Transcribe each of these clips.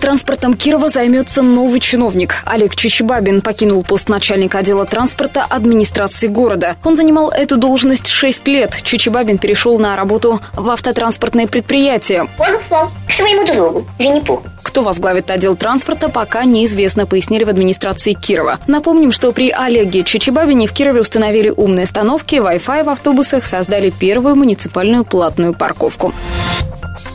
Транспортом Кирова займется новый чиновник. Олег Чичибабин покинул пост начальника отдела транспорта администрации города. Он занимал эту должность 6 лет. Чичибабин перешел на работу в автотранспортное предприятие. Он упал к своему другу, Винни-Пуху. Кто возглавит отдел транспорта, пока неизвестно, пояснили в администрации Кирова. Напомним, что при Олеге Чичибабине в Кирове установили умные остановки, Wi-Fi в автобусах, создали первую муниципальную платную парковку.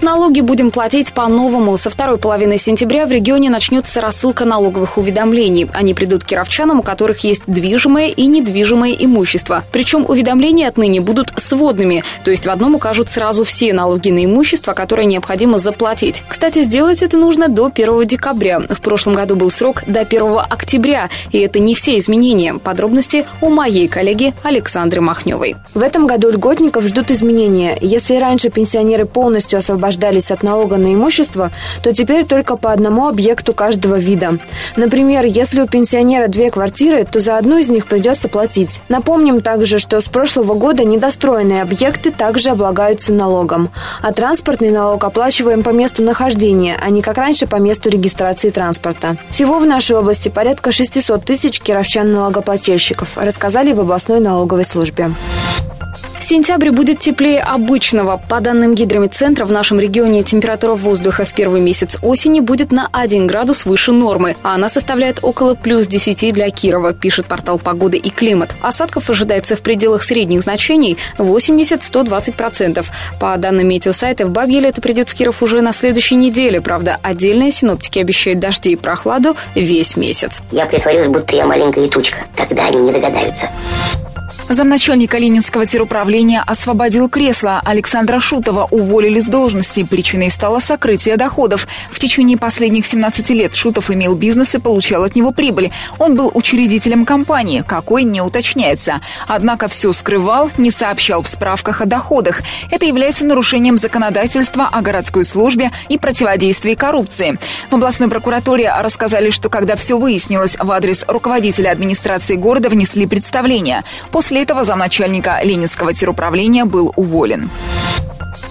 Налоги будем платить по-новому. Со второй половины сентября в регионе начнется рассылка налоговых уведомлений. Они придут к кировчанам, у которых есть движимое и недвижимое имущество. Причем уведомления отныне будут сводными, то есть в одном укажут сразу все налоги на имущество, которые необходимо заплатить. Кстати, сделать это нужно до 1 декабря. В прошлом году был срок до 1 октября, и это не все изменения. Подробности у моей коллеги Александры Махневой. В этом году льготников ждут изменения. Если раньше пенсионеры полностью освобождались освобождались от налога на имущество, то теперь только по одному объекту каждого вида. Например, если у пенсионера две квартиры, то за одну из них придется платить. Напомним также, что с прошлого года недостроенные объекты также облагаются налогом. А транспортный налог оплачиваем по месту нахождения, а не как раньше по месту регистрации транспорта. Всего в нашей области порядка 600 тысяч кировчан-налогоплательщиков, рассказали в областной налоговой службе. Сентябрь будет теплее обычного. По данным гидромедцентра, в нашем регионе температура воздуха в первый месяц осени будет на 1 градус выше нормы, а она составляет около плюс 10 для Кирова, пишет портал «Погода и климат». Осадков ожидается в пределах средних значений 80-120%. По данным метеосайта, в Бабье лето придет в Киров уже на следующей неделе. Правда, отдельные синоптики обещают дожди и прохладу весь месяц. Я притворюсь, будто я маленькая тучка. Тогда они не догадаются. Замначальника Ленинского теруправления освободил кресло. Александра Шутова уволили с должности. Причиной стало сокрытие доходов. В течение последних 17 лет Шутов имел бизнес и получал от него прибыль. Он был учредителем компании, какой не уточняется. Однако все скрывал, не сообщал в справках о доходах. Это является нарушением законодательства о городской службе и противодействии коррупции. В областной прокуратуре рассказали, что когда все выяснилось, в адрес руководителя администрации города внесли представление. После После этого замначальника Ленинского теруправления был уволен.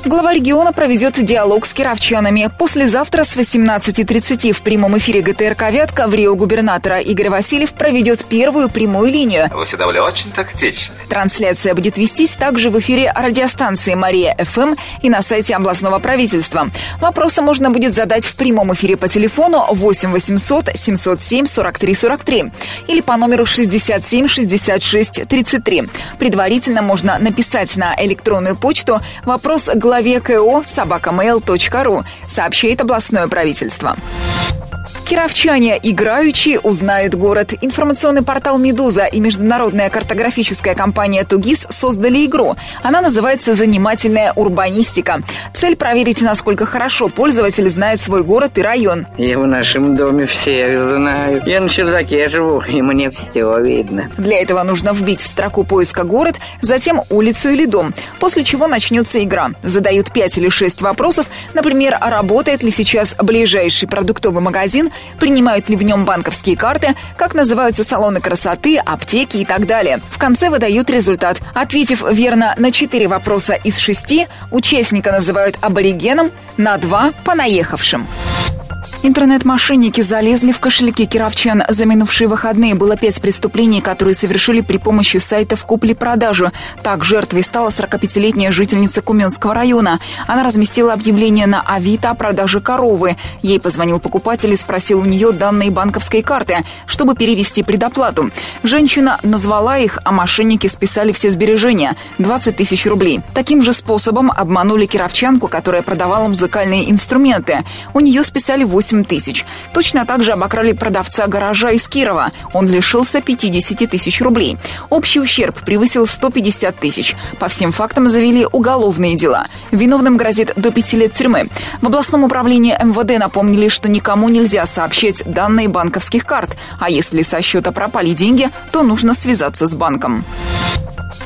Глава региона проведет диалог с кировчанами. Послезавтра с 18.30 в прямом эфире ГТРК «Вятка» в Рио губернатора Игорь Васильев проведет первую прямую линию. Вы всегда были очень тактичны. Трансляция будет вестись также в эфире радиостанции «Мария ФМ» и на сайте областного правительства. Вопросы можно будет задать в прямом эфире по телефону 8 800 707 43 43 или по номеру 67 66 33. Предварительно можно написать на электронную почту вопрос главы главе КО собакамейл.ру, сообщает областное правительство. Кировчане, играющие, узнают город. Информационный портал «Медуза» и международная картографическая компания «Тугис» создали игру. Она называется «Занимательная урбанистика». Цель проверить, насколько хорошо пользователь знает свой город и район. Я в нашем доме всех знаю. Я на чердаке живу, и мне все видно. Для этого нужно вбить в строку поиска город, затем улицу или дом, после чего начнется игра. Задают 5 или 6 вопросов, например, работает ли сейчас ближайший продуктовый магазин, принимают ли в нем банковские карты, как называются салоны красоты, аптеки и так далее. В конце выдают результат. Ответив верно на 4 вопроса из 6, участника называют аборигеном, на 2 – понаехавшим. Интернет-мошенники залезли в кошельки кировчан. За минувшие выходные было пять преступлений, которые совершили при помощи сайтов купли-продажи. Так, жертвой стала 45-летняя жительница Куменского района. Она разместила объявление на Авито о продаже коровы. Ей позвонил покупатель и спросил у нее данные банковской карты, чтобы перевести предоплату. Женщина назвала их, а мошенники списали все сбережения – 20 тысяч рублей. Таким же способом обманули кировчанку, которая продавала музыкальные инструменты. У нее списали 8 8 тысяч. Точно так же обокрали продавца гаража из Кирова. Он лишился 50 тысяч рублей. Общий ущерб превысил 150 тысяч. По всем фактам завели уголовные дела. Виновным грозит до 5 лет тюрьмы. В областном управлении МВД напомнили, что никому нельзя сообщать данные банковских карт. А если со счета пропали деньги, то нужно связаться с банком.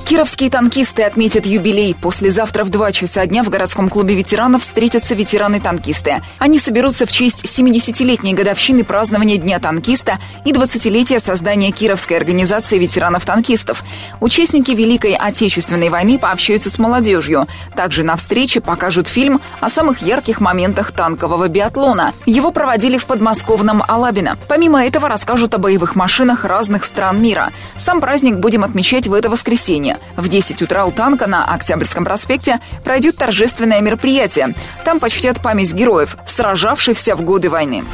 Кировские танкисты отметят юбилей. Послезавтра в 2 часа дня в городском клубе ветеранов встретятся ветераны-танкисты. Они соберутся в честь 70-летней годовщины празднования Дня танкиста и 20-летия создания Кировской организации ветеранов-танкистов. Участники Великой Отечественной войны пообщаются с молодежью. Также на встрече покажут фильм о самых ярких моментах танкового биатлона. Его проводили в подмосковном Алабино. Помимо этого расскажут о боевых машинах разных стран мира. Сам праздник будем отмечать в это воскресенье. В 10 утра у танка на Октябрьском проспекте пройдет торжественное мероприятие. Там почтят память героев, сражавшихся в годы войны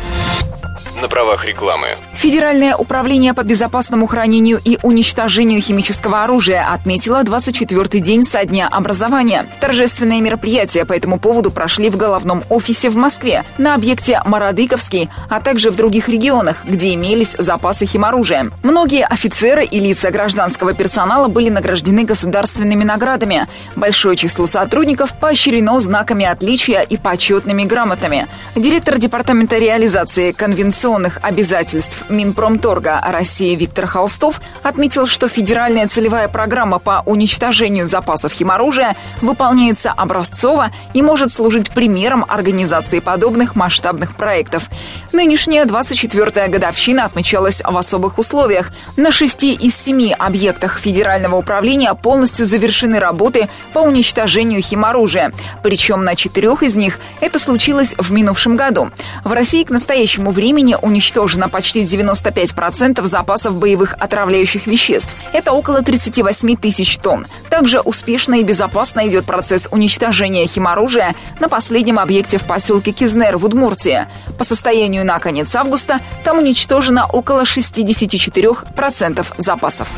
на правах рекламы. Федеральное управление по безопасному хранению и уничтожению химического оружия отметило 24-й день со дня образования. Торжественные мероприятия по этому поводу прошли в головном офисе в Москве, на объекте Марадыковский, а также в других регионах, где имелись запасы химоружия. Многие офицеры и лица гражданского персонала были награждены государственными наградами. Большое число сотрудников поощрено знаками отличия и почетными грамотами. Директор Департамента реализации конвенционных конституционных обязательств Минпромторга России Виктор Холстов отметил, что федеральная целевая программа по уничтожению запасов химоружия выполняется образцово и может служить примером организации подобных масштабных проектов. Нынешняя 24-я годовщина отмечалась в особых условиях. На шести из семи объектах федерального управления полностью завершены работы по уничтожению химоружия. Причем на четырех из них это случилось в минувшем году. В России к настоящему времени уничтожено почти 95% запасов боевых отравляющих веществ. Это около 38 тысяч тонн. Также успешно и безопасно идет процесс уничтожения химоружия на последнем объекте в поселке Кизнер в Удмуртии. По состоянию на конец августа там уничтожено около 64% запасов.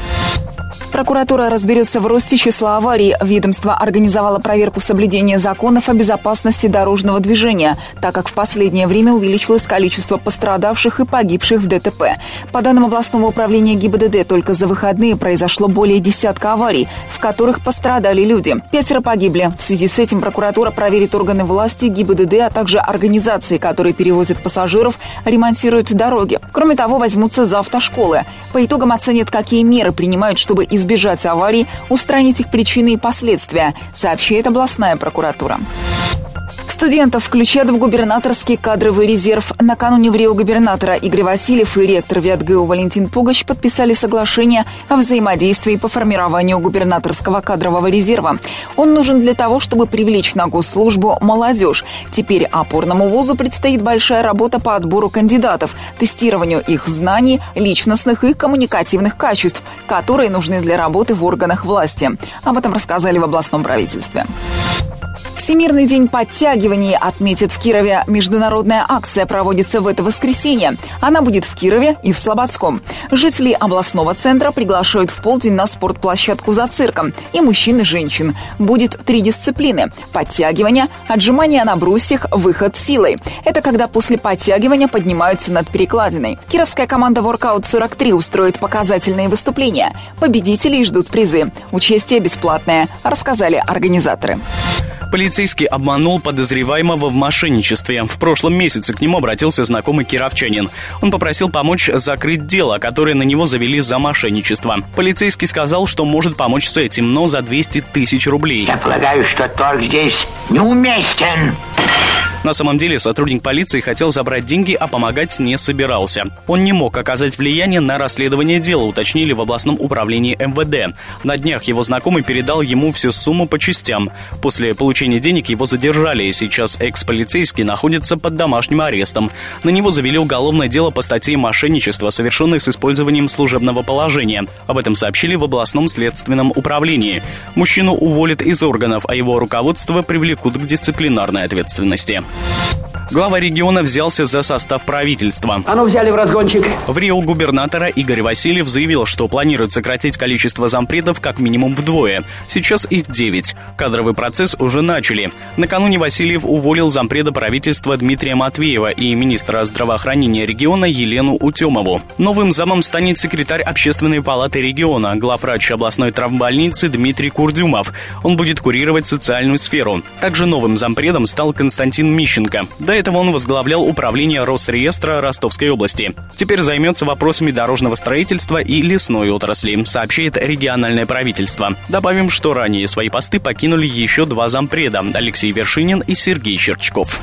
Прокуратура разберется в росте числа аварий. Ведомство организовало проверку соблюдения законов о безопасности дорожного движения, так как в последнее время увеличилось количество пострадавших и погибших в ДТП. По данным областного управления ГИБДД, только за выходные произошло более десятка аварий, в которых пострадали люди. Пятеро погибли. В связи с этим прокуратура проверит органы власти, ГИБДД, а также организации, которые перевозят пассажиров, ремонтируют дороги. Кроме того, возьмутся за автошколы. По итогам оценят, какие меры принимают, чтобы избежать аварий, устранить их причины и последствия, сообщает областная прокуратура. Студентов включат в губернаторский кадровый резерв. Накануне в Рио губернатора Игорь Васильев и ректор ВятГУ Валентин Пугач подписали соглашение о взаимодействии по формированию губернаторского кадрового резерва. Он нужен для того, чтобы привлечь на госслужбу молодежь. Теперь опорному вузу предстоит большая работа по отбору кандидатов, тестированию их знаний, личностных и коммуникативных качеств, которые нужны для работы в органах власти. Об этом рассказали в областном правительстве. Всемирный день подтягиваний отметит в Кирове. Международная акция проводится в это воскресенье. Она будет в Кирове и в Слободском. Жителей областного центра приглашают в полдень на спортплощадку за цирком. И мужчин, и женщин. Будет три дисциплины. Подтягивание, отжимание на брусьях, выход силой. Это когда после подтягивания поднимаются над перекладиной. Кировская команда Workout 43 устроит показательные выступления. Победителей ждут призы. Участие бесплатное, рассказали организаторы. Полицейский обманул подозреваемого в мошенничестве. В прошлом месяце к нему обратился знакомый кировчанин. Он попросил помочь закрыть дело, которое на него завели за мошенничество. Полицейский сказал, что может помочь с этим, но за 200 тысяч рублей. Я полагаю, что торг здесь неуместен. На самом деле сотрудник полиции хотел забрать деньги, а помогать не собирался. Он не мог оказать влияние на расследование дела, уточнили в областном управлении МВД. На днях его знакомый передал ему всю сумму по частям. После получения денег его задержали, и сейчас экс-полицейский находится под домашним арестом. На него завели уголовное дело по статье мошенничества, совершенное с использованием служебного положения. Об этом сообщили в областном следственном управлении. Мужчину уволят из органов, а его руководство привлекут к дисциплинарной ответственности. Глава региона взялся за состав правительства. А ну взяли в разгончик. В Рио губернатора Игорь Васильев заявил, что планирует сократить количество зампредов как минимум вдвое. Сейчас их 9. Кадровый процесс уже начали. Накануне Васильев уволил зампреда правительства Дмитрия Матвеева и министра здравоохранения региона Елену Утемову. Новым замом станет секретарь общественной палаты региона, главврач областной травмбольницы Дмитрий Курдюмов. Он будет курировать социальную сферу. Также новым зампредом стал Константин Миш Мищенко. До этого он возглавлял управление Росреестра Ростовской области. Теперь займется вопросами дорожного строительства и лесной отрасли, сообщает региональное правительство. Добавим, что ранее свои посты покинули еще два зампреда – Алексей Вершинин и Сергей Щерчков.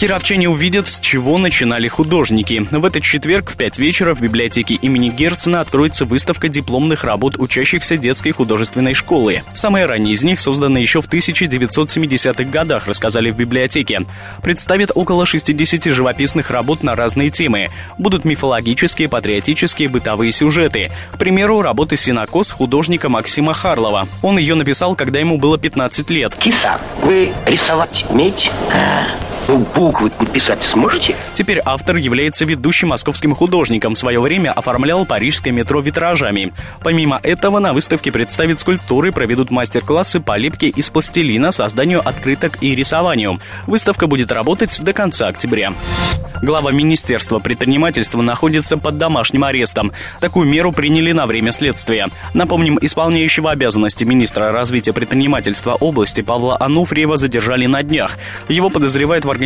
Кировчане увидят, с чего начинали художники. В этот четверг в 5 вечера в библиотеке имени Герцена откроется выставка дипломных работ учащихся детской художественной школы. Самые ранние из них созданы еще в 1970-х годах, рассказали в библиотеке. Представят около 60 живописных работ на разные темы. Будут мифологические, патриотические, бытовые сюжеты. К примеру, работы «Синокос» художника Максима Харлова. Он ее написал, когда ему было 15 лет. Киса, вы рисовать умеете? А, буквы написать сможете? Теперь автор является ведущим московским художником. В свое время оформлял парижское метро витражами. Помимо этого, на выставке представят скульптуры, проведут мастер-классы по лепке из пластилина, созданию открыток и рисованию. Выставка будет работать до конца октября. Глава Министерства предпринимательства находится под домашним арестом. Такую меру приняли на время следствия. Напомним, исполняющего обязанности министра развития предпринимательства области Павла Ануфриева задержали на днях. Его подозревают в организации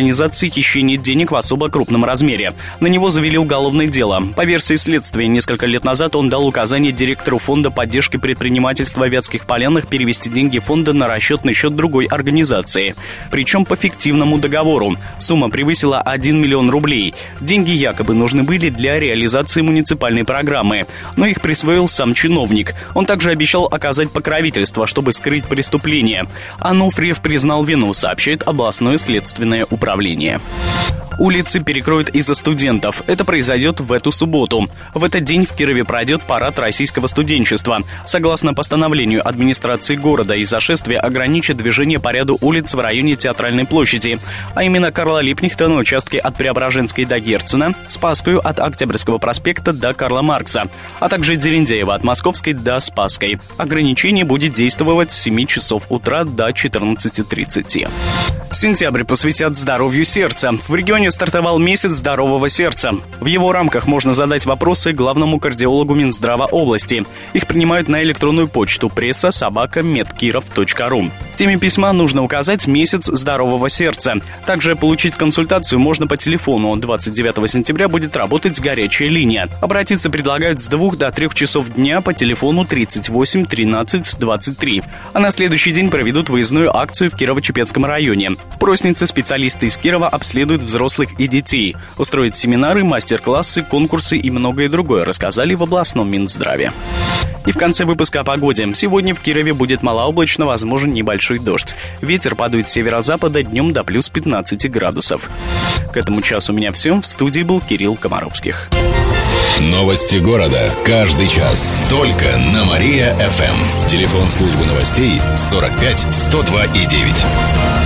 хищения денег в особо крупном размере. На него завели уголовное дело. По версии следствия, несколько лет назад он дал указание директору фонда поддержки предпринимательства Вятских Полянах перевести деньги фонда на расчетный счет другой организации. Причем по фиктивному договору. Сумма превысила 1 миллион рублей. Деньги якобы нужны были для реализации муниципальной программы, но их присвоил сам чиновник. Он также обещал оказать покровительство, чтобы скрыть преступление. Ануфриев признал вину, сообщает областное следственное управление. Улицы перекроют из-за студентов. Это произойдет в эту субботу. В этот день в Кирове пройдет парад российского студенчества. Согласно постановлению администрации города, из-за шествия ограничат движение по ряду улиц в районе Театральной площади, а именно Карла Липнихта на участке от Преображенской до Герцена, Спасскую от Октябрьского проспекта до Карла Маркса, а также Дерендеева от Московской до Спасской. Ограничение будет действовать с 7 часов утра до 14.30. Сентябрь посвятят здоровью сердца. В регионе стартовал месяц здорового сердца. В его рамках можно задать вопросы главному кардиологу Минздрава области. Их принимают на электронную почту пресса собака медкиров.ру. В теме письма нужно указать месяц здорового сердца. Также получить консультацию можно по телефону. 29 сентября будет работать горячая линия. Обратиться предлагают с 2 до 3 часов дня по телефону 38 13 23. А на следующий день проведут выездную акцию в Кирово-Чепецком районе. В Проснице специалисты из Кирова обследуют взрослых и детей. Устроить семинары, мастер-классы, конкурсы и многое другое рассказали в областном Минздраве. И в конце выпуска о погоде. Сегодня в Кирове будет малооблачно, возможен небольшой дождь. Ветер падает с северо-запада днем до плюс 15 градусов. К этому часу у меня все. В студии был Кирилл Комаровских. Новости города. Каждый час. Только на Мария-ФМ. Телефон службы новостей 45 102 и 9.